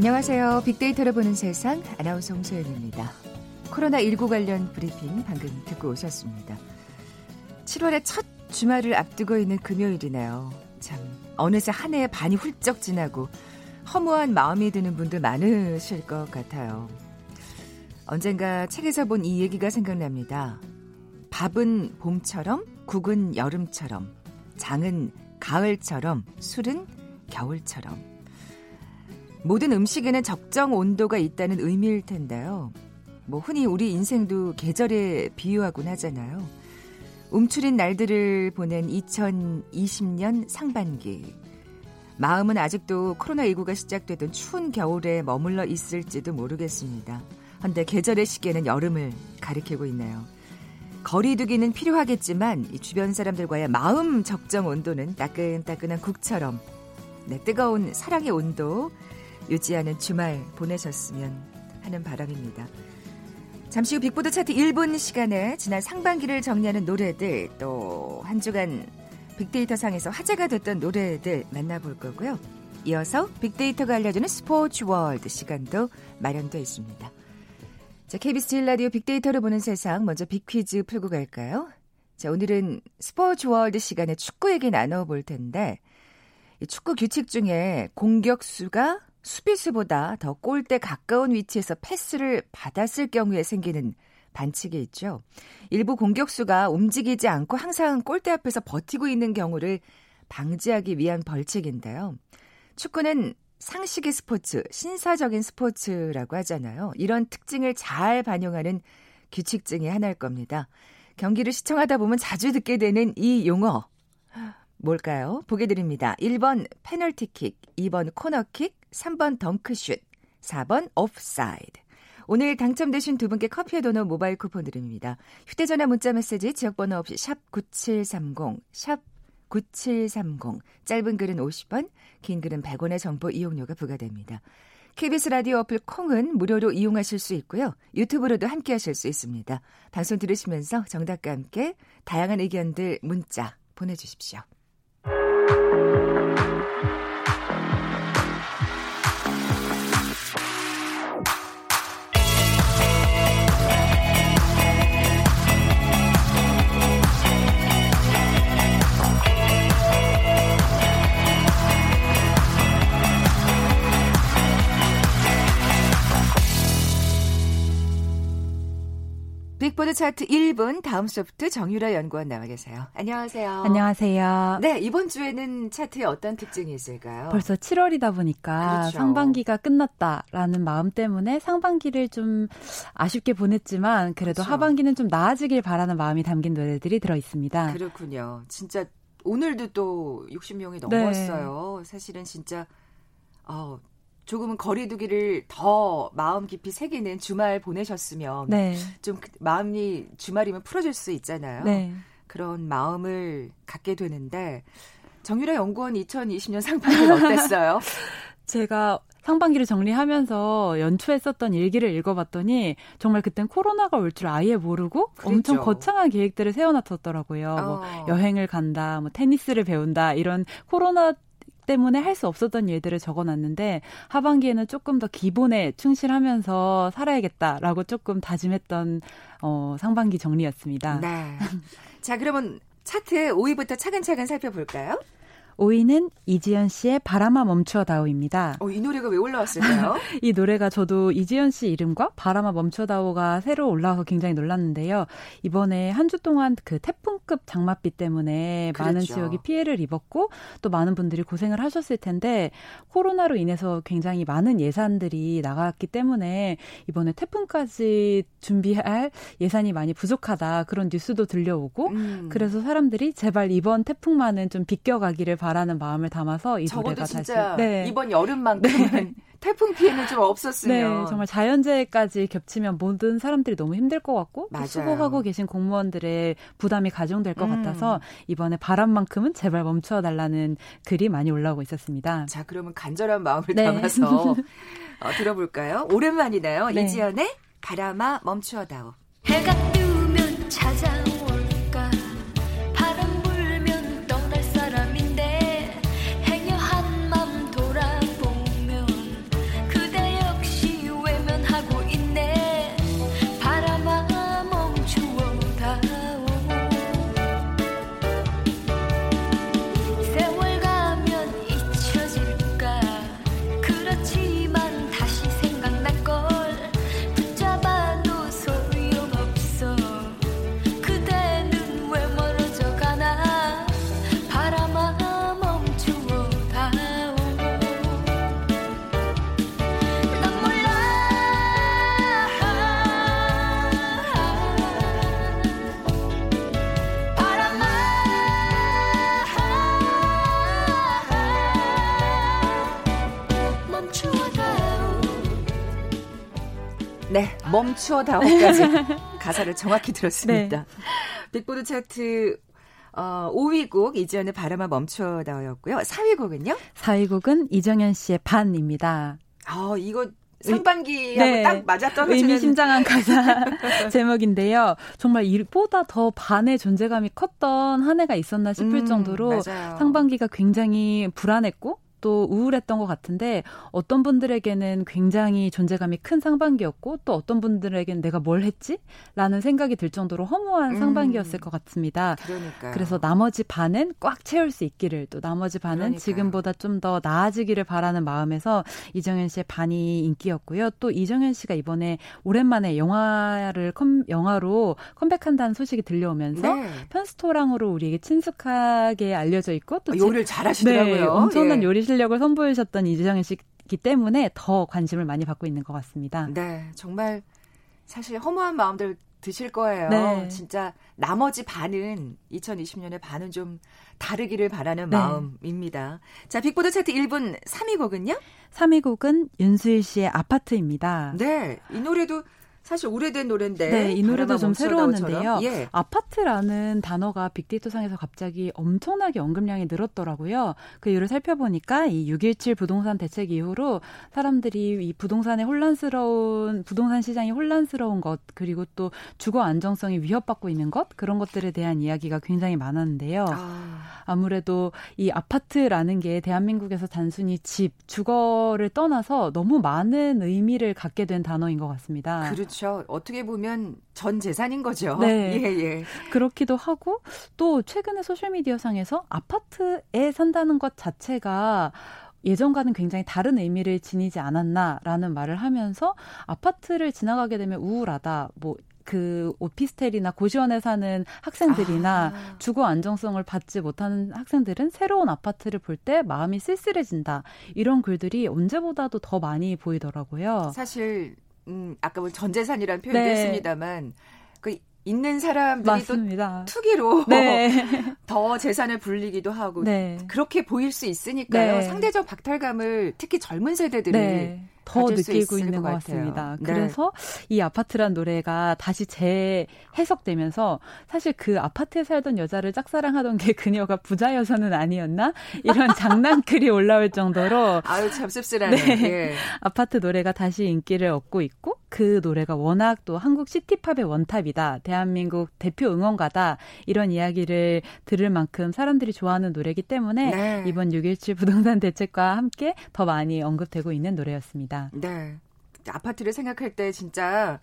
안녕하세요. 빅데이터를 보는 세상 아나운서 홍소연입니다. 코로나19 관련 브리핑 방금 듣고 오셨습니다. 7월의 첫 주말을 앞두고 있는 금요일이네요. 참 어느새 한 해의 반이 훌쩍 지나고 허무한 마음이 드는 분들 많으실 것 같아요. 언젠가 책에서 본 이 얘기가 생각납니다. 밥은 봄처럼, 국은 여름처럼, 장은 가을처럼, 술은 겨울처럼. 모든 음식에는 적정 온도가 있다는 의미일 텐데요. 뭐 흔히 우리 인생도 계절에 비유하곤 하잖아요. 움츠린 날들을 보낸 2020년 상반기. 마음은 아직도 코로나19가 시작되던 추운 겨울에 머물러 있을지도 모르겠습니다. 헌데 계절의 시계는 여름을 가리키고 있네요. 거리두기는 필요하겠지만 주변 사람들과의 마음 적정 온도는 따끈따끈한 국처럼 네, 뜨거운 사랑의 온도 유지하는 주말 보내셨으면 하는 바람입니다. 잠시 후 빅보드 차트 1분 시간에 지난 상반기를 정리하는 노래들 또 한 주간 빅데이터 상에서 화제가 됐던 노래들 만나볼 거고요. 이어서 빅데이터가 알려주는 스포츠 월드 시간도 마련되어 있습니다. 자, KBS 제일 라디오 빅데이터를 보는 세상 먼저 빅퀴즈 풀고 갈까요? 자, 오늘은 스포츠 월드 시간에 축구 얘기 나눠볼 텐데 축구 규칙 중에 공격수가 수비수보다 더 골대 가까운 위치에서 패스를 받았을 경우에 생기는 반칙이 있죠. 일부 공격수가 움직이지 않고 항상 골대 앞에서 버티고 있는 경우를 방지하기 위한 벌칙인데요. 축구는 상식의 스포츠, 신사적인 스포츠라고 하잖아요. 이런 특징을 잘 반영하는 규칙 중의 하나일 겁니다. 경기를 시청하다 보면 자주 듣게 되는 이 용어. 뭘까요? 보게 드립니다. 1번 페널티킥, 2번 코너킥, 3번 덩크슛, 4번 오프사이드. 오늘 당첨되신 두 분께 커피에 도넛 모바일 쿠폰 드립니다. 휴대전화 문자 메시지 지역번호 없이 샵 9730, 샵 9730. 짧은 글은 50원, 긴 글은 100원의 정보 이용료가 부과됩니다. KBS 라디오 어플 콩은 무료로 이용하실 수 있고요. 유튜브로도 함께 하실 수 있습니다. 방송 들으시면서 정답과 함께 다양한 의견들 문자 보내주십시오. 빅보드 차트 1분 다음 소프트 정유라 연구원 나와 계세요. 안녕하세요. 안녕하세요. 네, 이번 주에는 차트에 어떤 특징이 있을까요? 벌써 7월이다 보니까 그렇죠. 상반기가 끝났다라는 마음 때문에 상반기를 좀 아쉽게 보냈지만 그래도 그렇죠. 하반기는 좀 나아지길 바라는 마음이 담긴 노래들이 들어 있습니다. 그렇군요. 진짜 오늘도 또 60명이 넘었어요. 네. 사실은 진짜 어, 조금은 거리두기를 더 마음 깊이 새기는 주말 보내셨으면 네. 좀그 마음이 주말이면 풀어질 수 있잖아요. 네. 그런 마음을 갖게 되는데 정유라 연구원 2020년 상반기는 어땠어요? 제가 상반기를 정리하면서 연초했었던 일기를 읽어봤더니 정말 그땐 코로나가 올 줄 아예 모르고 그랬죠. 엄청 거창한 계획들을 세워놨었더라고요. 뭐 어. 뭐 여행을 간다, 뭐 테니스를 배운다 이런 코로나 때문에 할 수 없었던 일들을 적어놨는데 하반기에는 조금 더 기본에 충실하면서 살아야겠다라고 조금 다짐했던 어, 상반기 정리였습니다. 네. 자 그러면 차트 5위부터 차근차근 살펴볼까요? 5위는 이지연 씨의 바람아 멈춰다오입니다. 어, 이 노래가 왜 올라왔을까요? 이 노래가 저도 이지연 씨 이름과 바람아 멈춰다오가 새로 올라와서 굉장히 놀랐는데요. 이번에 한 주 동안 그 태풍급 장맛비 때문에 그렇죠. 많은 지역이 피해를 입었고 또 많은 분들이 고생을 하셨을 텐데 코로나로 인해서 굉장히 많은 예산들이 나갔기 때문에 이번에 태풍까지 준비할 예산이 많이 부족하다 그런 뉴스도 들려오고 음. 그래서 사람들이 제발 이번 태풍만은 좀 비껴가기를 바 바라는 마음을 담아서 이 노래가 다시 네. 이번 여름만큼은 네. 태풍 피해는 좀 없었으면 네, 정말 자연재해까지 겹치면 모든 사람들이 너무 힘들 것 같고 수고하고 계신 공무원들의 부담이 가중될 것 음. 같아서 이번에 바람만큼은 제발 멈춰 달라는 글이 많이 올라오고 있었습니다. 자, 그러면 간절한 마음을 네. 담아서 어, 들어볼까요? 오랜만이네요. 네. 이지연의 바람아 멈추어다오. 해가 멈춰다오까지 가사를 정확히 들었습니다. 네. 빅보드 차트 어, 5위 곡 이지연의 바람아 멈춰다오였고요. 4위 곡은요? 4위 곡은 이정현 씨의 반입니다. 아, 이거 상반기하고 네. 딱 맞아떨어지는 의미심장한 가사 제목인데요. 정말 이보다 더 반의 존재감이 컸던 한 해가 있었나 싶을 음, 정도로 맞아요. 상반기가 굉장히 불안했고 또 우울했던 것 같은데 어떤 분들에게는 굉장히 존재감이 큰 상반기였고 또 어떤 분들에게는 내가 뭘 했지? 라는 생각이 들 정도로 허무한 음. 상반기였을 것 같습니다. 그러니까요. 그래서 나머지 반은 꽉 채울 수 있기를 또 나머지 반은 그러니까요. 지금보다 좀 더 나아지기를 바라는 마음에서 이정현 씨의 반이 인기였고요. 또 이정현 씨가 이번에 오랜만에 영화를 컴, 영화로 컴백한다는 소식이 들려오면서 네. 편스토랑으로 우리에게 친숙하게 알려져 있고 또 요리를 잘하시더라고요. 네, 엄청난 예. 요리 실력을 선보이셨던 이재정현 씨기 때문에 더 관심을 많이 받고 있는 것 같습니다. 네, 정말 사실 허무한 마음들 드실 거예요. 네. 진짜 나머지 반은 2020년에 반은 좀 다르기를 바라는 네. 마음입니다. 자, 빅보드 차트 1분 3위 곡은요? 3위 곡은 윤수일 씨의 아파트입니다. 네, 이 노래도 사실 오래된 노래인데. 네, 이 노래도 좀 새로웠는데요. 예. 아파트라는 단어가 빅데이터 상에서 갑자기 엄청나게 언급량이 늘었더라고요. 그 이유를 살펴보니까 이 6.17 부동산 대책 이후로 사람들이 이 부동산의 혼란스러운 부동산 시장이 혼란스러운 것 그리고 또 주거 안정성이 위협받고 있는 것 그런 것들에 대한 이야기가 굉장히 많았는데요. 아. 아무래도 이 아파트라는 게 대한민국에서 단순히 집, 주거를 떠나서 너무 많은 의미를 갖게 된 단어인 것 같습니다. 그렇죠. 그렇죠. 어떻게 보면 전 재산인 거죠. 네. 예, 예. 그렇기도 하고 또 최근에 소셜미디어 상에서 아파트에 산다는 것 자체가 예전과는 굉장히 다른 의미를 지니지 않았나라는 말을 하면서 아파트를 지나가게 되면 우울하다. 뭐 그 오피스텔이나 고시원에 사는 학생들이나 아. 주거 안정성을 받지 못하는 학생들은 새로운 아파트를 볼 때 마음이 쓸쓸해진다. 이런 글들이 언제보다도 더 많이 보이더라고요. 사실 음, 아까 뭐 전재산이라는 표현도 네. 했습니다만 그 있는 사람들이 맞습니다. 또 투기로 네. 더 재산을 불리기도 하고 네. 그렇게 보일 수 있으니까요. 네. 상대적 박탈감을 특히 젊은 세대들이 네. 더 느끼고 있는 것, 것 같습니다. 네. 그래서 이 아파트란 노래가 다시 재해석되면서 사실 그 아파트에 살던 여자를 짝사랑하던 게 그녀가 부자 여서는 아니었나 이런 장난글이 올라올 정도로 아유 참 씁쓸하네. 네. 예. 아파트 노래가 다시 인기를 얻고 있고 그 노래가 워낙 또 한국 시티팝의 원탑이다. 대한민국 대표 응원가다. 이런 이야기를 들을 만큼 사람들이 좋아하는 노래이기 때문에 네. 이번 6.17 부동산 대책과 함께 더 많이 언급되고 있는 노래였습니다. 네. 아파트를 생각할 때 진짜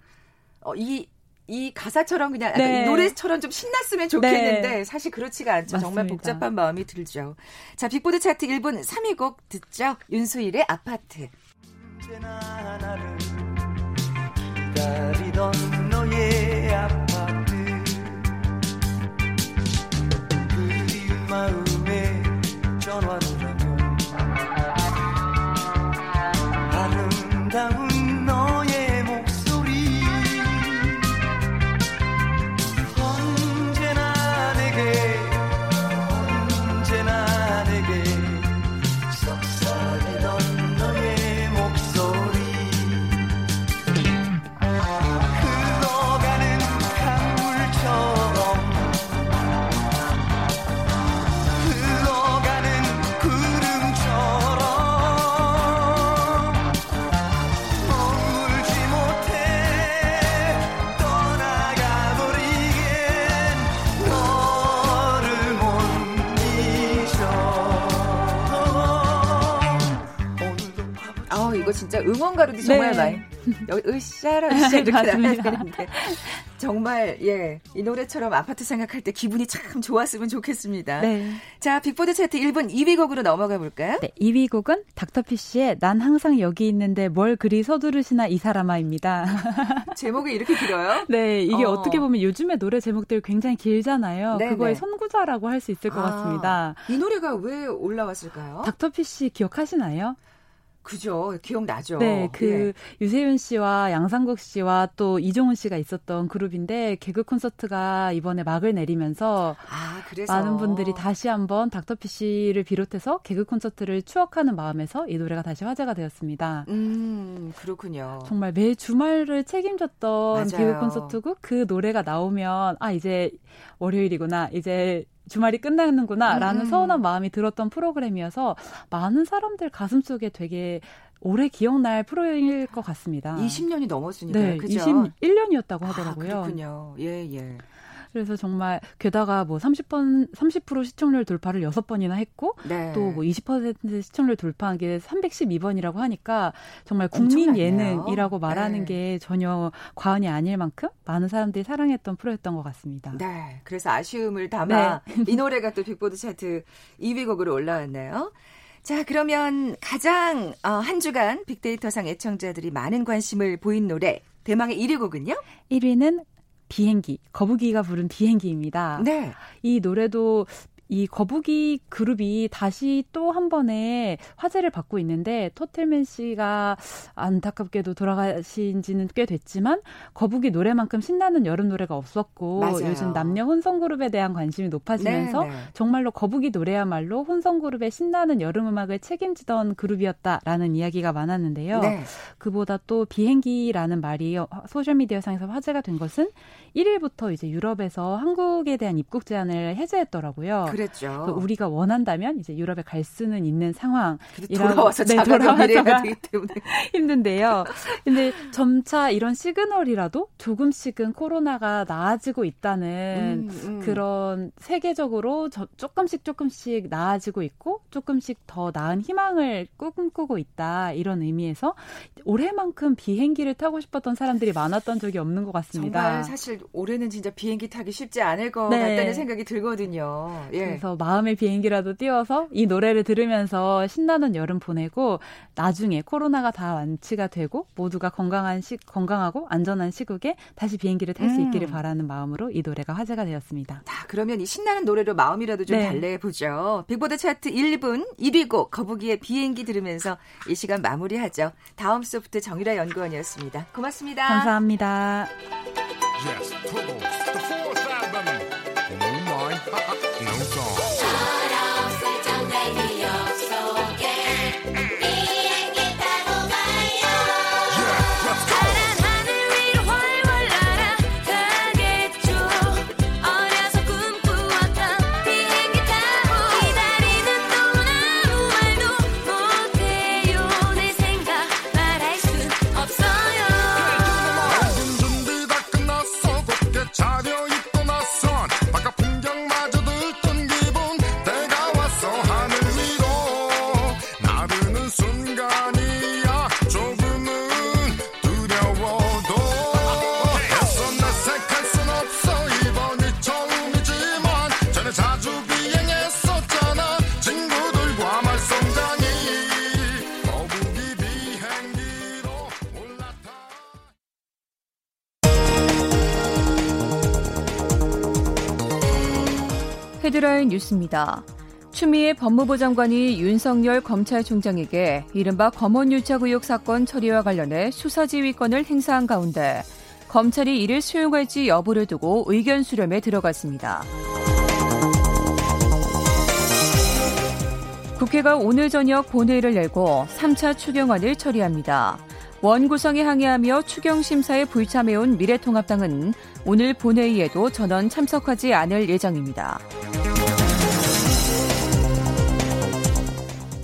어, 이, 이 가사처럼 그냥 네. 노래처럼 좀 신났으면 좋겠는데 네. 사실 그렇지가 않죠. 맞습니다. 정말 복잡한 마음이 들죠. 자, 빅보드 차트 1분 3위 곡 듣죠. 윤수일의 아파트. 기다리던 진짜 응원가로도 정말 네. 많이 여기 으쌰라 으쌰 이렇게 나가야 되는데 정말 예 이 노래처럼 아파트 생각할 때 기분이 참 좋았으면 좋겠습니다. 네. 자 빅보드 차트 1분 2위 곡으로 넘어가 볼까요? 네, 2위 곡은 닥터피쉬의 난 항상 여기 있는데 뭘 그리 서두르시나 이 사람아입니다. 제목이 이렇게 길어요? 네, 이게 어. 떻게 보면 요즘에 노래 제목들 굉장히 길잖아요. 네, 그거의 네. 선구자라고 할 수 있을 것 아, 같습니다. 이 노래가 왜 올라왔을까요? 닥터피쉬 기억하시나요? 그죠. 기억나죠. 네, 그 예. 유세윤 씨와 양상국 씨와 또 이종훈 씨가 있었던 그룹인데 개그 콘서트가 이번에 막을 내리면서 아, 그래서. 많은 분들이 다시 한번 닥터피쉬를 비롯해서 개그 콘서트를 추억하는 마음에서 이 노래가 다시 화제가 되었습니다. 음, 그렇군요. 정말 매 주말을 책임졌던 맞아요. 개그 콘서트고 그 노래가 나오면 아 이제 월요일이구나 이제 주말이 끝나는구나라는 음, 음. 서운한 마음이 들었던 프로그램이어서 많은 사람들 가슴속에 되게 오래 기억날 프로일 것 같습니다. 20년이 넘었으니까요. 네, 그죠? 21년이었다고 하더라고요. 아, 그렇군요. 예, 예. 그래서 정말 게다가 뭐 30번 30% 시청률 돌파를 6번이나 했고 네. 또뭐 20% 시청률 돌파한 게 312번이라고 하니까 정말 국민 엄청나네요. 예능이라고 말하는 네. 게 전혀 과언이 아닐 만큼 많은 사람들이 사랑했던 프로였던 것 같습니다. 네. 그래서 아쉬움을 담아 네. 이 노래가 또 빅보드 차트 2위 곡으로 올라왔네요. 자, 그러면 가장 어, 한 주간 빅데이터상 애청자들이 많은 관심을 보인 노래 대망의 1위 곡은요? 1위는 비행기, 거북이가 부른 비행기입니다. 네. 이 노래도 이 거북이 그룹이 다시 또 한 번에 화제를 받고 있는데 토틀맨 씨가 안타깝게도 돌아가신 지는 꽤 됐지만 거북이 노래만큼 신나는 여름 노래가 없었고 맞아요. 요즘 남녀 혼성 그룹에 대한 관심이 높아지면서 네네. 네. 정말로 거북이 노래야말로 혼성 그룹의 신나는 여름 음악을 책임지던 그룹이었다라는 이야기가 많았는데요. 네. 그보다 또 비행기라는 말이 소셜 미디어상에서 화제가 된 것은 1일부터 이제 유럽에서 한국에 대한 입국 제한을 해제했더라고요. 그 랬죠. 그 우리가 원한다면 이제 유럽에 갈 수는 있는 상황. 돌아와서 네, 돌아와서 되기 때문에 힘든데요. 근데 점차 이런 시그널이라도 조금씩은 코로나가 나아지고 있다는 음, 음. 그런 세계적으로 저, 조금씩 조금씩 나아지고 있고 조금씩 더 나은 희망을 꿈꾸고 있다 이런 의미에서 올해만큼 비행기를 타고 싶었던 사람들이 많았던 적이 없는 것 같습니다. 정말 사실 올해는 진짜 비행기 타기 쉽지 않을 것 네. 같다는 생각이 들거든요. 예. 그래서 마음의 비행기라도 띄워서 이 노래를 들으면서 신나는 여름 보내고 나중에 코로나가 다 완치가 되고 모두가 건강한 시, 건강하고 안전한 시국에 다시 비행기를 탈수 음. 있기를 바라는 마음으로 이 노래가 화제가 되었습니다. 자, 그러면 이 신나는 노래로 마음이라도 좀 네. 달래해 보죠. 빅보드 차트 1분 1위 곡 거북이의 비행기 들으면서 이 시간 마무리하죠. 다음 소프트 정유라 연구원이었습니다. 고맙습니다. 감사합니다. Yes, 뉴스입니다. 추미애 법무부 장관이 윤석열 검찰총장에게 이른바 검언 유착 의혹 사건 처리와 관련해 수사지휘권을 행사한 가운데 검찰이 이를 수용할지 여부를 두고 의견 수렴에 들어갔습니다. 국회가 오늘 저녁 본회의를 열고 3차 추경안을 처리합니다. 원 구성에 항의하며 추경 심사에 불참해온 미래통합당은 오늘 본회의에도 전원 참석하지 않을 예정입니다.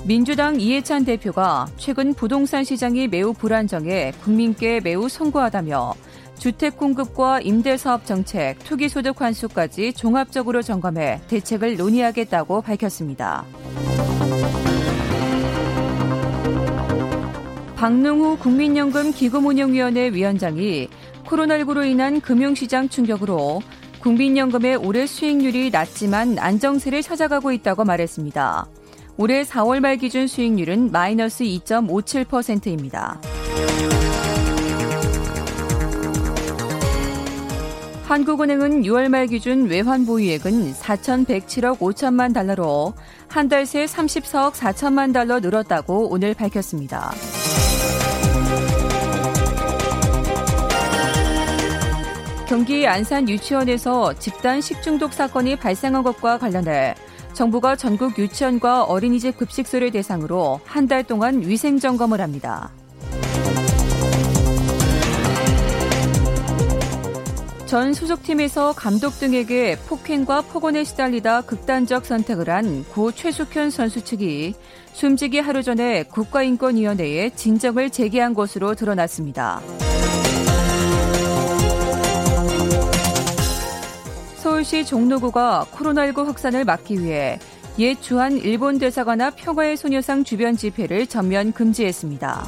민주당 이해찬 대표가 최근 부동산 시장이 매우 불안정해 국민께 매우 성구하다며 주택 공급과 임대 사업 정책, 투기 소득 환수까지 종합적으로 점검해 대책을 논의하겠다고 밝혔습니다. 박능우 국민연금 기금운용위원회 위원장이 코로나19로 인한 금융시장 충격으로 국민연금의 올해 수익률이 낮지만 안정세를 찾아가고 있다고 말했습니다. 올해 4월 말 기준 수익률은 마이너스 2.57%입니다. 한국은행은 6월 말 기준 외환 보유액은 4,107억 5천만 달러로 한 달 새 34억 4천만 달러 늘었다고 오늘 밝혔습니다. 경기 안산 유치원에서 집단 식중독 사건이 발생한 것과 관련해 정부가 전국 유치원과 어린이집 급식소를 대상으로 한 달 동안 위생 점검을 합니다. 전 소속팀에서 감독 등에게 폭행과 폭언에 시달리다 극단적 선택을 한 고 최숙현 선수 측이 숨지기 하루 전에 국가인권위원회에 진정을 제기한 것으로 드러났습니다. 서울시 종로구가 코로나19 확산을 막기 위해 옛 주한 일본 대사관 앞 평화의 소녀상 주변 집회를 전면 금지했습니다.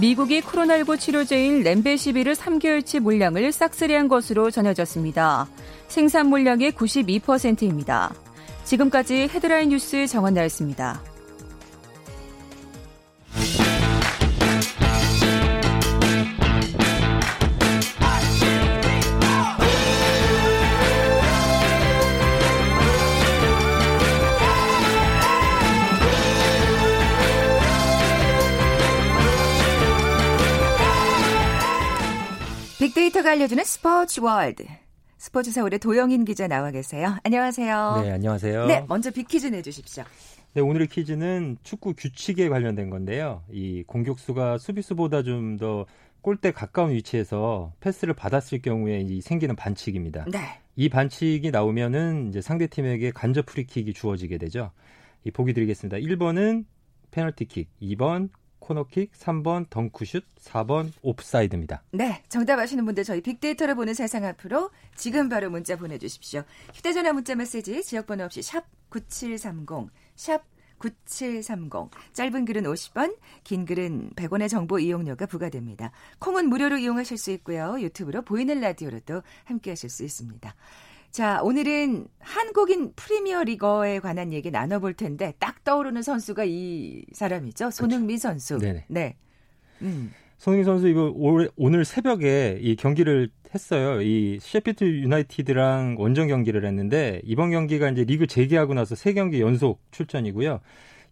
미국이 코로나19 치료제인 렘베시비르 3개월치 물량을 싹쓸이한 것으로 전해졌습니다. 생산 물량의 92%입니다. 지금까지 헤드라인 뉴스 정원나였습니다. 빅데이터가 알려주는 스포츠 월드. 스포츠 서울의 도영인 기자 나와 계세요. 안녕하세요. 네, 안녕하세요. 네, 먼저 빅퀴즈 내주십시오. 네, 오늘의 퀴즈는 축구 규칙에 관련된 건데요. 이 공격수가 수비수보다 좀 더 골대 가까운 위치에서 패스를 받았을 경우에 이 생기는 반칙입니다. 네. 이 반칙이 나오면은 이제 상대 팀에게 간접 프리킥이 주어지게 되죠. 이 보기 드리겠습니다. 1번은 페널티킥, 2번 코너킥, 3번 덩크슛, 4번 옵사이드입니다. 네, 정답 아시는 분들 저희 빅데이터를 보는 세상 앞으로 지금 바로 문자 보내주십시오. 휴대전화 문자 메시지 지역번호 없이 샵 9730, 샵 9730. 짧은 글은 50원, 긴 글은 100원의 정보 이용료가 부과됩니다. 콩은 무료로 이용하실 수 있고요. 유튜브로 보이는 라디오로도 함께 하실 수 있습니다. 자, 오늘은 한국인 프리미어 리거에 관한 얘기 나눠볼 텐데 딱 떠오르는 선수가 이 사람이죠. 손흥민 선수. 네네. 네. 음. 손흥민 선수 이거 올, 오늘 새벽에 이 경기를 했어요. 이 셰피트 유나이티드랑 원정 경기를 했는데 이번 경기가 이제 리그 재개하고 나서 세 경기 연속 출전이고요.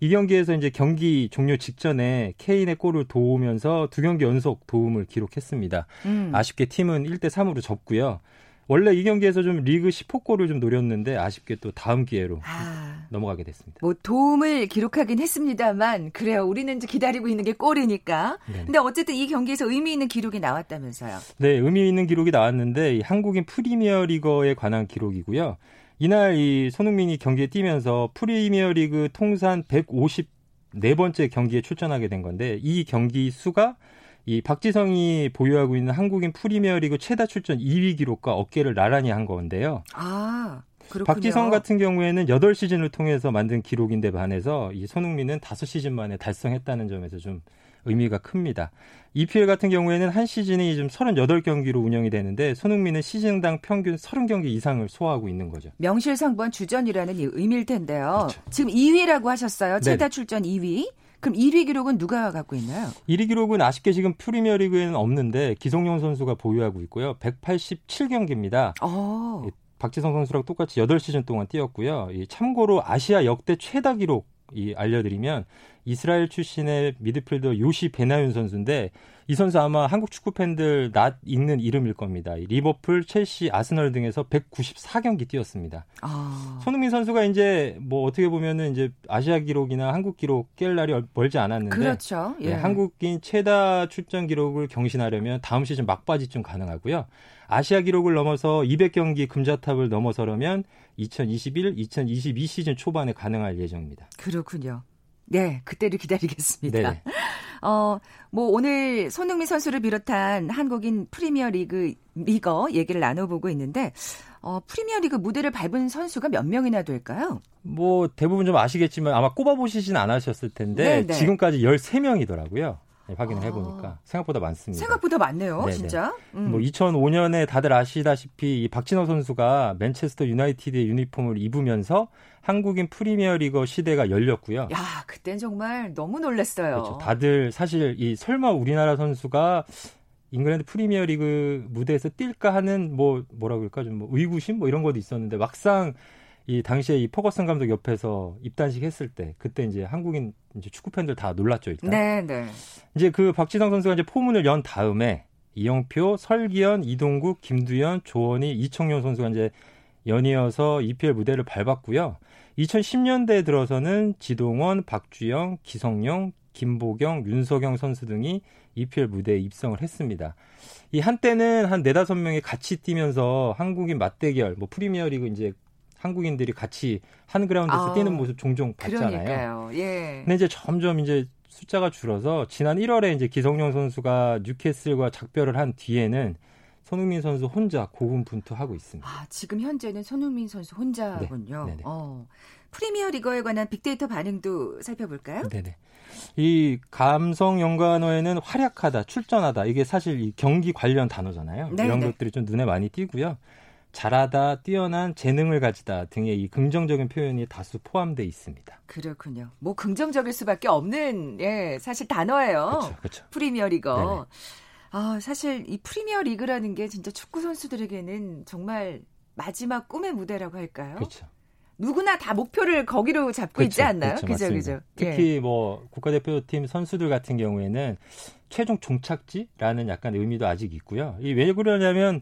이 경기에서 이제 경기 종료 직전에 케인의 골을 도우면서 두 경기 연속 도움을 기록했습니다. 음. 아쉽게 팀은 1대 3으로 졌고요. 원래 이 경기에서 좀 리그 10호 골을 좀 노렸는데 아쉽게 또 다음 기회로 아, 넘어가게 됐습니다. 뭐 도움을 기록하긴 했습니다만 그래요. 우리는 이제 기다리고 있는 게 골이니까. 네네. 근데 어쨌든 이 경기에서 의미 있는 기록이 나왔다면서요. 네, 의미 있는 기록이 나왔는데 이 한국인 프리미어리거에 관한 기록이고요. 이날 이 손흥민이 경기에 뛰면서 프리미어리그 통산 154번째 경기에 출전하게 된 건데 이 경기 수가 이 박지성이 보유하고 있는 한국인 프리미어리그 최다 출전 2위 기록과 어깨를 나란히 한 건데요. 아, 그렇군요. 박지성 같은 경우에는 8시즌을 통해서 만든 기록인데 반해서 이 손흥민은 5시즌 만에 달성했다는 점에서 좀 의미가 큽니다. EPL 같은 경우에는 한 시즌이 좀 38경기로 운영이 되는데 손흥민은 시즌당 평균 30경기 이상을 소화하고 있는 거죠. 명실상부한 주전이라는 이 의미일 텐데요. 그렇죠. 지금 2위라고 하셨어요. 최다 네네. 출전 2위. 그럼 1위 기록은 누가 갖고 있나요? 1위 기록은 아쉽게 지금 프리미어리그에는 없는데 기성용 선수가 보유하고 있고요. 187경기입니다. 어. 박지성 선수랑 똑같이 8시즌 동안 뛰었고요. 이 참고로 아시아 역대 최다 기록 이 알려드리면 이스라엘 출신의 미드필더 요시 베나윤 선수인데 이 선수 아마 한국 축구 팬들 낯 익는 이름일 겁니다. 이 리버풀, 첼시, 아스널 등에서 194경기 뛰었습니다. 아. 손흥민 선수가 이제 뭐 어떻게 보면은 이제 아시아 기록이나 한국 기록 깰 날이 얼- 멀지 않았는데 그렇죠. 예. 네, 한국인 최다 출전 기록을 경신하려면 다음 시즌 막바지쯤 가능하고요. 아시아 기록을 넘어서 200경기 금자탑을 넘어서려면 2021, 2022 시즌 초반에 가능할 예정입니다. 그렇군요. 네, 그때를 기다리겠습니다. 네. 어, 뭐 오늘 손흥민 선수를 비롯한 한국인 프리미어 리그 리거 얘기를 나눠보고 있는데 어, 프리미어 리그 무대를 밟은 선수가 몇 명이나 될까요? 뭐 대부분 좀 아시겠지만 아마 꼽아보시진 않으셨을 텐데 네, 네. 지금까지 13명이더라고요. 확인을 아. 해보니까 생각보다 많습니다. 생각보다 많네요, 네네. 진짜. 음. 뭐 2005년에 다들 아시다시피 이 박지성 선수가 맨체스터 유나이티드의 유니폼을 입으면서 한국인 프리미어리거 시대가 열렸고요. 야, 그땐 정말 너무 놀랐어요. 그렇죠. 다들 사실 이 설마 우리나라 선수가 잉글랜드 프리미어리그 무대에서 뛸까 하는 뭐 뭐라 그럴까 좀 뭐 의구심 뭐 이런 것도 있었는데 막상 이 당시에 이 퍼거슨 감독 옆에서 입단식 했을 때 그때 이제 한국인 이제 축구 팬들 다 놀랐죠 일단. 네, 네. 이제 그 박지성 선수가 이제 포문을 연 다음에 이영표, 설기현, 이동국, 김두현, 조원희, 이청용 선수가 이제 연이어서 EPL 무대를 밟았고요. 2010년대에 들어서는 지동원, 박주영, 기성용, 김보경, 윤석영 선수 등이 EPL 무대에 입성을 했습니다. 이 한때는 한 네다섯 명이 같이 뛰면서 한국인 맞대결, 뭐 프리미어리그 이제 한국인들이 같이 한 그라운드에서 아, 뛰는 모습 종종 봤잖아요. 그러니까요. 예. 근데 이제 점점 이제 숫자가 줄어서 지난 1월에 이제 기성용 선수가 뉴캐슬과 작별을 한 뒤에는 손흥민 선수 혼자 고군분투하고 있습니다. 아, 지금 현재는 손흥민 선수 혼자군요. 네. 어. 프리미어 리거에 관한 빅데이터 반응도 살펴볼까요? 네네. 이 감성 연관어에는 활약하다, 출전하다 이게 사실 이 경기 관련 단어잖아요. 네네. 이런 것들이 좀 눈에 많이 띄고요. 잘하다, 뛰어난 재능을 가지다 등의 이 긍정적인 표현이 다수 포함되어 있습니다. 그렇군요. 뭐 긍정적일 수밖에 없는 예, 사실 단어예요. 그렇죠, 그렇죠. 프리미어 리거. 네네. 아, 사실 이 프리미어 리그라는 게 진짜 축구 선수들에게는 정말 마지막 꿈의 무대라고 할까요? 그렇죠. 누구나 다 목표를 거기로 잡고 있지 그렇죠, 않나요? 그렇죠, 그죠. 그죠. 특히 뭐 국가대표팀 선수들 같은 경우에는 최종 종착지라는 약간 의미도 아직 있고요. 이 왜 그러냐면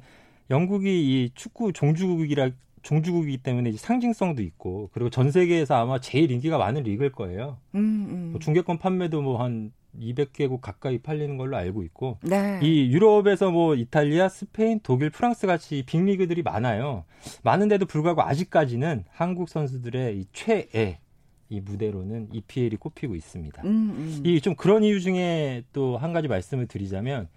영국이 이 축구 종주국이라 종주국이기 때문에 상징성도 있고 그리고 전 세계에서 아마 제일 인기가 많은 리그일 거예요. 예. 음, 음. 뭐 중계권 판매도 뭐 한 200개국 가까이 팔리는 걸로 알고 있고 네. 이 유럽에서 뭐 이탈리아, 스페인, 독일, 프랑스 같이 빅리그들이 많아요. 많은데도 불구하고 아직까지는 한국 선수들의 이 최애 이 무대로는 EPL이 꼽히고 있습니다. 음, 음. 이 좀 그런 이유 중에 또 한 가지 말씀을 드리자면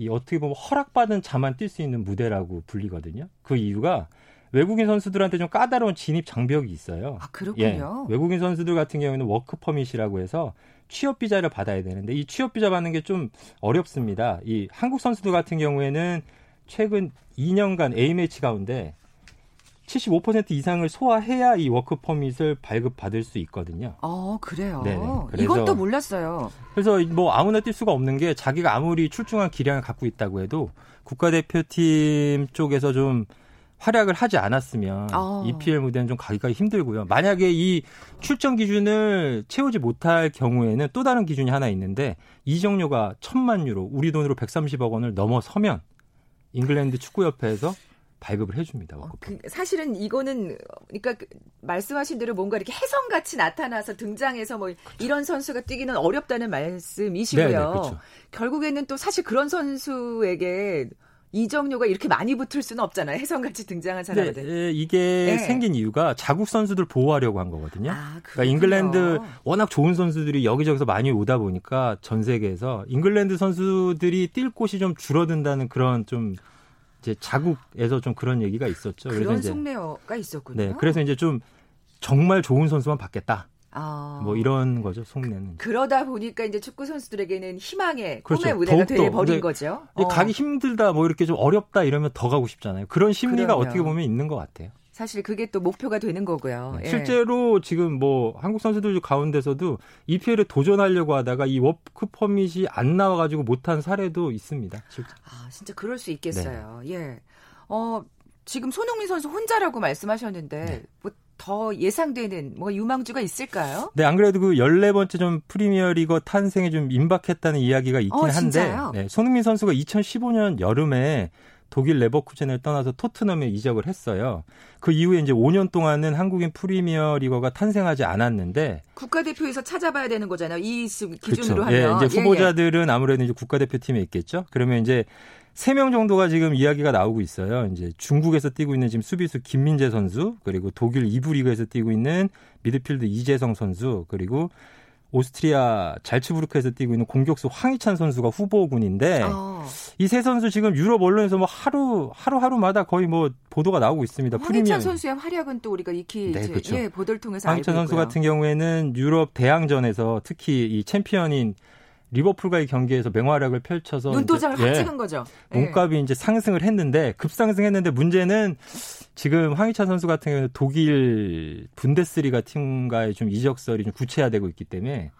이 어떻게 보면 허락받은 자만 뛸 수 있는 무대라고 불리거든요. 그 이유가 외국인 선수들한테 좀 까다로운 진입 장벽이 있어요. 아, 그렇군요. 예, 외국인 선수들 같은 경우에는 work permit이라고 해서 취업 비자를 받아야 되는데 이 취업 비자 받는 게 좀 어렵습니다. 이 한국 선수들 같은 경우에는 최근 2년간 A매치 가운데 75% 이상을 소화해야 이 워크 퍼밋을 발급 받을 수 있거든요. 어, 그래요. 그래서- 이건 또 몰랐어요. 그래서 뭐 아무나 뛸 수가 없는 게 자기가 아무리 출중한 기량을 갖고 있다고 해도 국가대표팀 쪽에서 좀 활약을 하지 않았으면 어. EPL 무대는 좀 가기가 힘들고요. 만약에 이 출전 기준을 채우지 못할 경우에는 또 다른 기준이 하나 있는데 이적료가 천만 유로, 우리 돈으로 130억 원을 넘어서면 잉글랜드 축구협회에서 발급을 해줍니다. 어, 워크폰. 그, 사실은 이거는 그러니까 그 말씀하신 대로 뭔가 이렇게 혜성같이 나타나서 등장해서 뭐 이런 선수가 뛰기는 어렵다는 말씀이시고요. 네네, 그렇죠. 결국에는 또 사실 그런 선수에게 이정료가 이렇게 많이 붙을 수는 없잖아요. 혜성같이 등장한 근데 사람한테. 에, 이게 네. 생긴 이유가 자국 선수들 보호하려고 한 거거든요. 아, 그러니까 잉글랜드 워낙 좋은 선수들이 여기저기서 많이 오다 보니까 전 세계에서 잉글랜드 선수들이 뛸 곳이 좀 줄어든다는 그런 좀 이제 자국에서 좀 그런 얘기가 있었죠. 그런 이제 속내가 있었군요. 네, 그래서 이제 좀 정말 좋은 선수만 받겠다. 아. 뭐 이런 거죠, 속내는. 그러다 보니까 이제 축구 선수들에게는 희망의 그렇죠. 꿈의 무대가 더욱더. 돼 버린 거죠. 어. 가기 힘들다, 뭐 이렇게 좀 어렵다 이러면 더 가고 싶잖아요. 그런 심리가 그럼요. 어떻게 보면 있는 것 같아요. 사실 그게 또 목표가 되는 거고요. 네, 예. 실제로 지금 뭐 한국 선수들 가운데서도 EPL에 도전하려고 하다가 이 워크 퍼밋이 안 나와가지고 못한 사례도 있습니다. 실제. 아, 진짜 그럴 수 있겠어요. 예. 어, 지금 손흥민 선수 혼자라고 말씀하셨는데 네. 뭐 더 예상되는 뭐 유망주가 있을까요? 네, 안 그래도 그 14번째 좀 프리미어리거 탄생에 좀 임박했다는 이야기가 있긴 어, 한데? 네, 손흥민 선수가 2015년 여름에 독일 레버쿠젠을 떠나서 토트넘에 이적을 했어요. 그 이후에 이제 5년 동안은 한국인 프리미어 리거가 탄생하지 않았는데 국가대표에서 찾아봐야 되는 거잖아요. 이 수- 기준으로 그렇죠. 하면. 예, 이제 예, 후보자들은 아무래도 이제 국가대표팀에 있겠죠. 그러면 이제 세 명 정도가 지금 이야기가 나오고 있어요. 이제 중국에서 뛰고 있는 지금 수비수 김민재 선수, 그리고 독일 2부 리그에서 뛰고 있는 미드필드 이재성 선수, 그리고 오스트리아 잘츠부르크에서 뛰고 있는 공격수 황희찬 선수가 후보군인데 어, 이세 선수 지금 유럽 언론에서 뭐 하루 하루 하루마다 거의 뭐 보도가 나오고 있습니다. 황희찬 선수의 활약은 또 우리가 익히 네, 그렇죠. 예, 보도를 통해서 황희찬 알고 선수 있고요. 같은 경우에는 유럽 대항전에서 특히 이 챔피언인 리버풀과의 경기에서 맹활약을 펼쳐서 눈도장을 이제, 확 예, 찍은 거죠. 예. 몸값이 이제 상승을 했는데 급상승했는데 문제는 지금 황희찬 선수 같은 경우는 독일 분데스리가 팀과의 좀 이적설이 좀 구체화되고 있기 때문에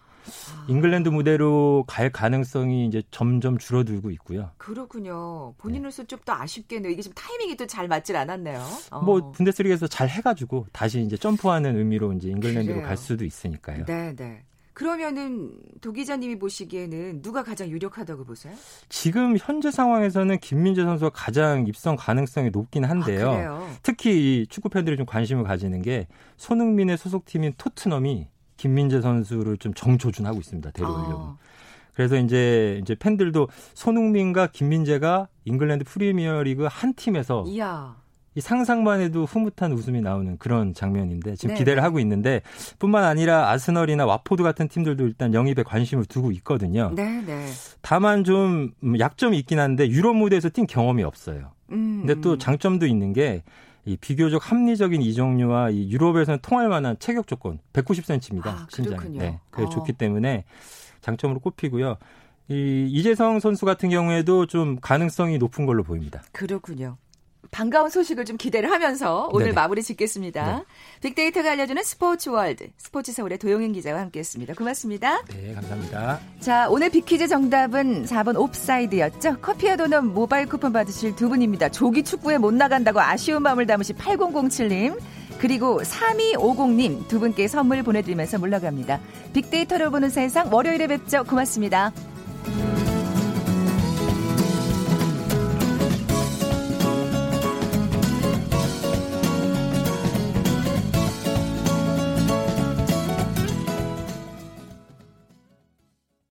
잉글랜드 무대로 갈 가능성이 이제 점점 줄어들고 있고요. 그렇군요. 본인으로서 좀더 아쉽겠네요. 이게 좀 타이밍이 또 잘 맞질 않았네요. 어. 뭐 분데스리가에서 잘 해가지고 다시 이제 점프하는 의미로 이제 잉글랜드로 그래요. 갈 수도 있으니까요. 네, 네. 그러면은 도 기자님이 보시기에는 누가 가장 유력하다고 보세요? 지금 현재 상황에서는 김민재 선수가 가장 입성 가능성이 높긴 한데요. 아. 특히 이 축구 팬들이 좀 관심을 가지는 게 손흥민의 소속팀인 토트넘이 김민재 선수를 좀 정조준하고 있습니다. 데려오려고. 어. 그래서 이제 이제 팬들도 손흥민과 김민재가 잉글랜드 프리미어리그 한 팀에서 이야. 이 상상만 해도 흐뭇한 웃음이 나오는 그런 장면인데 지금 네. 기대를 하고 있는데 뿐만 아니라 아스널이나 와포드 같은 팀들도 일단 영입에 관심을 두고 있거든요. 네, 네. 다만 좀 음, 약점이 있긴 한데 유럽 무대에서 뛴 경험이 없어요. 음. 근데 또 장점도 있는 게 이 비교적 합리적인 이적료와 이 유럽에서는 통할 만한 체격 조건 190cm입니다. 아, 신장이. 네, 그게 어. 좋기 때문에 장점으로 꼽히고요. 이 이재성 선수 같은 경우에도 좀 가능성이 높은 걸로 보입니다. 그렇군요. 반가운 소식을 좀 기대를 하면서 오늘 네네. 마무리 짓겠습니다. 네. 빅데이터가 알려주는 스포츠 월드 스포츠 서울의 도영인 기자와 함께했습니다. 고맙습니다. 네, 감사합니다. 자, 오늘 빅퀴즈 정답은 4번 옵사이드였죠. 커피와 도넛 모바일 쿠폰 받으실 두 분입니다. 조기 축구에 못 나간다고 아쉬운 마음을 담으신 8007님. 그리고 3250님 두 분께 선물 보내드리면서 물러갑니다. 빅데이터로 보는 세상 월요일에 뵙죠. 고맙습니다.